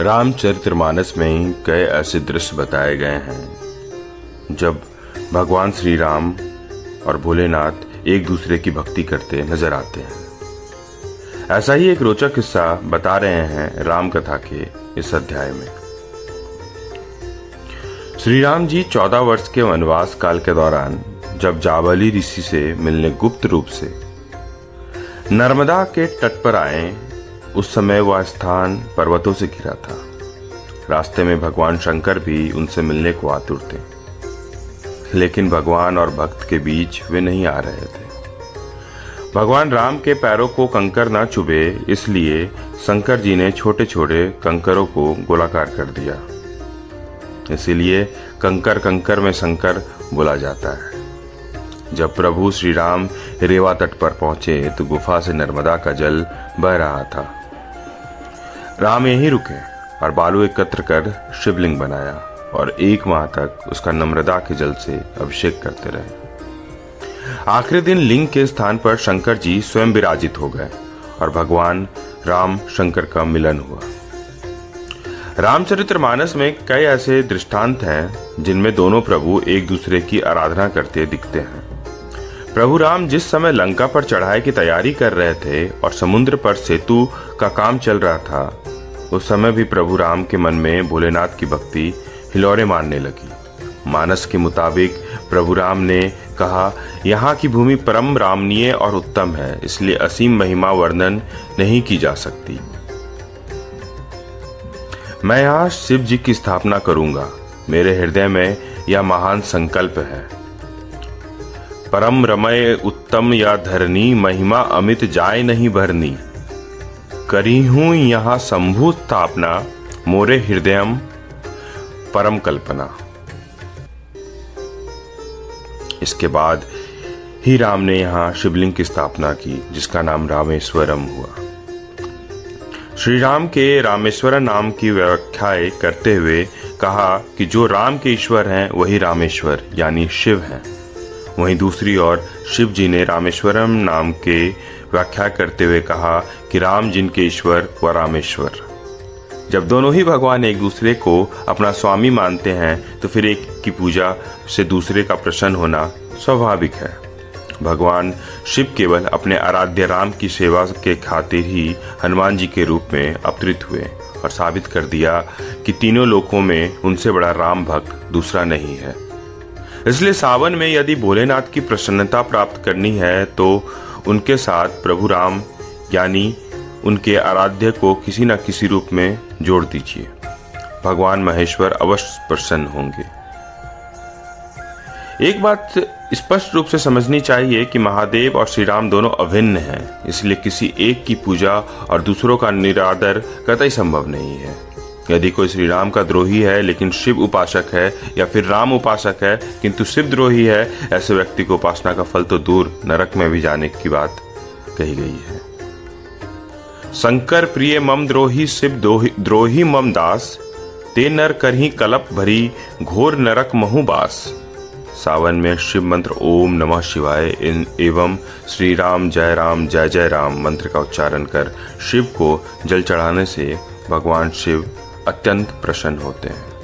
रामचरितमानस में कई ऐसे दृश्य बताए गए हैं। जब भगवान श्री राम और भोलेनाथ एक दूसरे की भक्ति करते नज़र आते हैं। ऐसा ही एक रोचक किस्सा बता रहे हैं राम कथा के इस अध्याय में। श्री राम जी चौदह वर्ष के वनवास काल के दौरान जब जावली ऋषि से मिलने गुप्त रूप से नर्मदा के तट पर आए उस समय वह स्थान पर्वतों से घिरा था। रास्ते में भगवान शंकर भी उनसे मिलने को आतुर थे। लेकिन भगवान और भक्त के बीच वे नहीं आ रहे थे। भगवान राम के पैरों को कंकर ना चुभे, इसलिए शंकर जी ने छोटे छोटे कंकरों को गोलाकार कर दिया। इसीलिए कंकर कंकर में शंकर बोला जाता है। जब प्रभु श्री राम रेवा तट पर पहुँचे तो गुफा से नर्मदा का जल बह रहा था। राम यहीं रुके और बालू एकत्र कर शिवलिंग बनाया और एक माह तक उसका नम्रता के जल से अभिषेक करते रहे। आखिरी दिन लिंग के स्थान पर शंकर जी स्वयं विराजित हो गए और भगवान राम शंकर का मिलन हुआ। रामचरित्र मानस में कई ऐसे दृष्टांत हैं जिनमें दोनों प्रभु एक दूसरे की आराधना करते दिखते हैं। प्रभु राम जिस समय लंका पर चढ़ाई की तैयारी कर रहे थे और समुद्र पर सेतु का काम चल रहा था, उस समय भी प्रभु राम के मन में भोलेनाथ की भक्ति हिलौरे मारने लगी। मानस के मुताबिक प्रभु राम ने कहा, यहाँ की भूमि परम रामनीय और उत्तम है, इसलिए असीम महिमा वर्णन नहीं की जा सकती। मैं यहाँ शिव जी की स्थापना करूँगा। मेरे हृदय में यह महान संकल्प है। परम रमय उत्तम या धरनी महिमा अमित जाय नहीं भरनी। करी हूँ यहाँ शंभु स्थापना, मोरे हृदय परम कल्पना। इसके बाद ही राम ने यहाँ शिवलिंग की स्थापना की, जिसका नाम रामेश्वरम हुआ। श्री राम के रामेश्वर नाम की व्याख्या करते हुए कहा कि जो राम के ईश्वर हैं, वही रामेश्वर, यानी शिव हैं। वहीं दूसरी ओर शिव जी ने रामेश्वरम नाम के व्याख्या करते हुए कहा कि राम जिनके ईश्वर व रामेश्वर। जब दोनों ही भगवान एक दूसरे को अपना स्वामी मानते हैं तो फिर एक की पूजा से दूसरे का प्रसन्न होना स्वाभाविक है। भगवान शिव केवल अपने आराध्य राम की सेवा के खातिर ही हनुमान जी के रूप में अवतरित हुए और साबित कर दिया कि तीनों लोकों में उनसे बड़ा राम भक्त दूसरा नहीं है। इसलिए सावन में यदि भोलेनाथ की प्रसन्नता प्राप्त करनी है तो उनके साथ प्रभु राम यानी उनके आराध्य को किसी न किसी रूप में जोड़ दीजिए। भगवान महेश्वर अवश्य प्रसन्न होंगे। एक बात स्पष्ट रूप से समझनी चाहिए कि महादेव और श्री राम दोनों अभिन्न हैं, इसलिए किसी एक की पूजा और दूसरों का निरादर कतई संभव नहीं है। यदि कोई श्री राम का द्रोही है, लेकिन शिव उपासक है, या फिर राम उपासक है, किंतु शिव द्रोही है, ऐसे व्यक्ति को उपासना का फल तो दूर नरक में भी जाने की बात कही गई है। शंकर प्रिय मम द्रोही शिव द्रोही मम दास, ते नर करही कलप भरी, घोर नरक बास। सावन में शिव मंत्र ओम नमः शिवाय एवं श्री राम जय राम जय जय राम मंत्र का उच्चारण कर शिव को जल चढ़ाने से भगवान शिव अत्यंत प्रसन्न होते हैं।